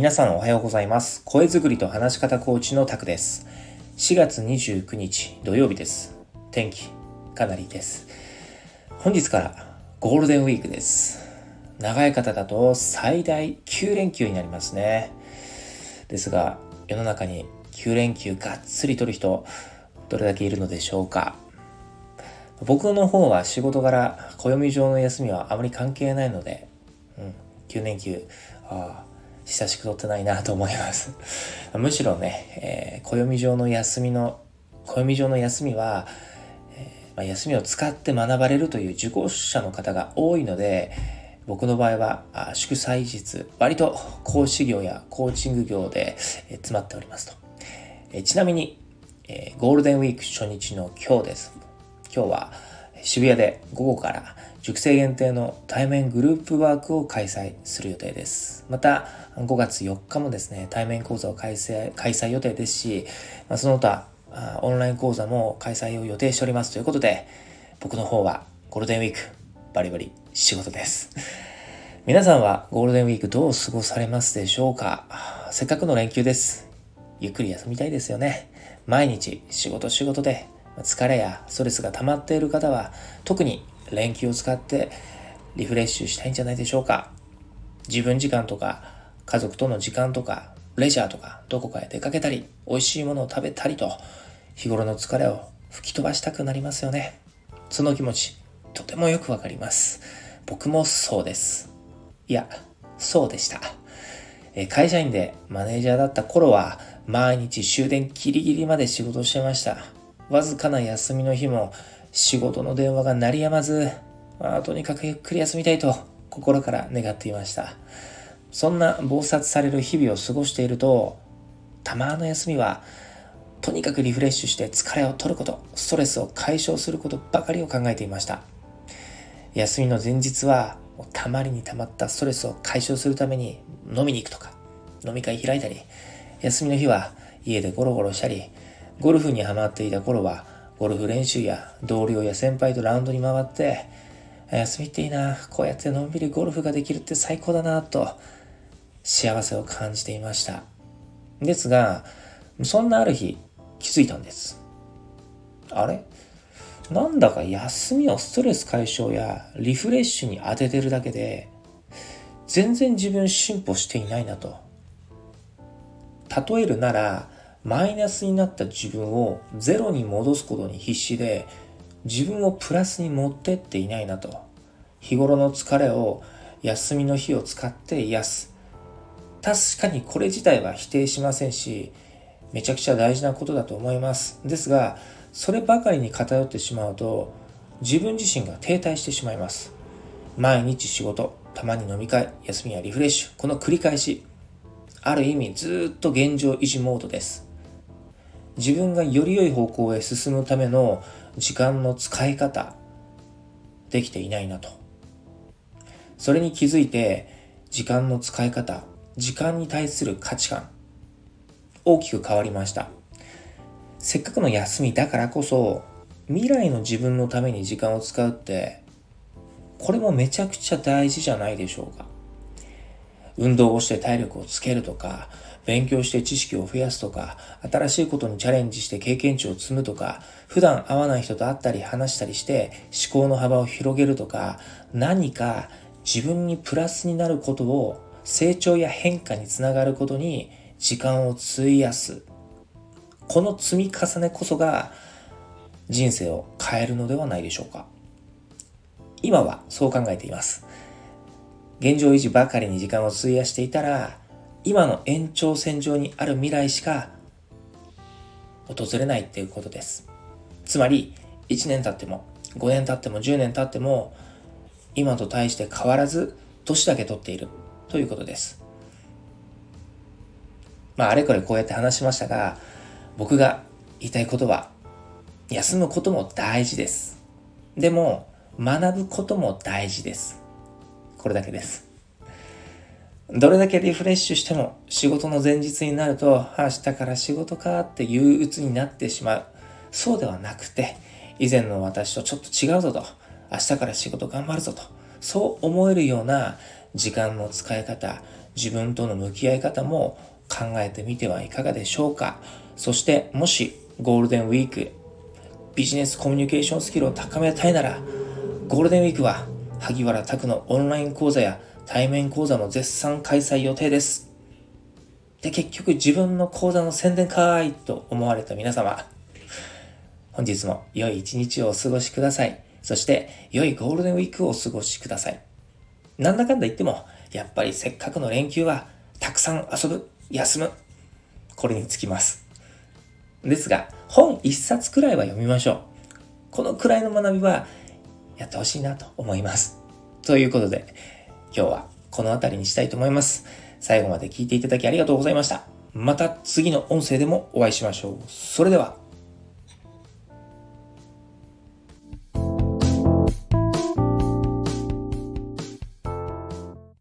皆さんおはようございます。声作りと話し方コーチのタクです。4月29日土曜日です。天気、かなりです。本日からゴールデンウィークです。長い方だと最大9連休になりますね。ですが、世の中に9連休がっつり取る人、どれだけいるのでしょうか。僕の方は仕事柄、暦上の休みはあまり関係ないので、うん、9連休、ああ、久しく取ってないなと思います。むしろね、えー、暦上の休みの、暦上の休みは、えー、まあ、休みを使って学ばれるという受講者の方が多いので、僕の場合はあ祝祭日、割と講師業やコーチング業で、えー、詰まっておりますと。えちなみに、えゴールデンウィーク初日の今日です。今日は渋谷で午後から塾生限定の対面グループワークを開催する予定です。また、5月4日もですね、対面講座を開催開催予定ですし、ま、その他、オンライン講座も開催を予定しておりますということで、僕の方はゴールデンウィーク、バリバリ仕事です。皆さんはゴールデンウィークどう過ごされますでしょうか？せっかくの連休です。ゆっくり休みたいですよね。毎日仕事仕事で疲れやストレスが溜まっている方は特に連休を使ってリフレッシュしたいんじゃないでしょうか。自分時間とか、家族との時間とか、レジャーとか、どこかへ出かけたり、美味しいものを食べたりと、日頃の疲れを吹き飛ばしたくなりますよね。その気持ち、とてもよくわかります。僕もそうです。いや、そうでした。会社員でマネージャーだった頃は、毎日終電ギリギリまで仕事してました。わずかな休みの日も仕事の電話が鳴りやまず、まあ、とにかくゆっくり休みたいと心から願っていました。そんな忙殺される日々を過ごしていると、たまの休みは、とにかくリフレッシュして疲れを取ること、ストレスを解消することばかりを考えていました。休みの前日は、たまりにたまったストレスを解消するために飲みに行くとか、飲み会開いたり、休みの日は家でゴロゴロしたり、ゴルフにハマっていた頃はゴルフ練習や同僚や先輩とラウンドに回って、休みっていいな、こうやってのんびりゴルフができるって最高だな、と幸せを感じていました。ですが、そんなある日気づいたんです。あれ？なんだか休みをストレス解消やリフレッシュに当ててるだけで、全然自分進歩していないなと。例えるなら、マイナスになった自分をゼロに戻すことに必死で自分をプラスに持ってっていないなと。日頃の疲れを休みの日を使って癒す。確かにこれ自体は否定しませんしめちゃくちゃ大事なことだと思います。ですがそればかりに偏ってしまうと自分自身が停滞してしまいます。毎日仕事たまに飲み会休みやリフレッシュこの繰り返し。ある意味ずっと現状維持モードです。自分がより良い方向へ進むための時間の使い方できていないなと。それに気づいて時間の使い方、時間に対する価値観大きく変わりました。せっかくの休みだからこそ未来の自分のために時間を使うってこれもめちゃくちゃ大事じゃないでしょうか。運動をして体力をつけるとか、勉強して知識を増やすとか、新しいことにチャレンジして経験値を積むとか、普段会わない人と会ったり話したりして思考の幅を広げるとか、何か自分にプラスになることを成長や変化につながることに時間を費やす。この積み重ねこそが人生を変えるのではないでしょうか。今はそう考えています。現状維持ばかりに時間を費やしていたら、今の延長線上にある未来しか訪れないっていうことです。つまり、1年経っても、5年経っても、10年経っても、今と対して変わらず、年だけ取っているということです。まあ、あれこれこうやって話しましたが、僕が言いたいことは、休むことも大事です。でも、学ぶことも大事です。これだけです。どれだけリフレッシュしても仕事の前日になると明日から仕事かって憂鬱になってしまう。そうではなくて、以前の私とちょっと違うぞと、明日から仕事頑張るぞと、そう思えるような時間の使い方、自分との向き合い方も考えてみてはいかがでしょうか。そしてもしゴールデンウィークビジネスコミュニケーションスキルを高めたいならゴールデンウィークは萩原拓のオンライン講座や対面講座の絶賛開催予定です。で、結局自分の講座の宣伝かーいと思われた皆様、本日も良い一日をお過ごしください。そして良いゴールデンウィークをお過ごしください。なんだかんだ言っても、やっぱりせっかくの連休は、たくさん遊ぶ、休む。これにつきます。ですが、本一冊くらいは読みましょう。このくらいの学びは、やってほしいなと思います。ということで、今日はこの辺りにしたいと思います。最後まで聞いていただきありがとうございました。また次の音声でもお会いしましょう。それでは。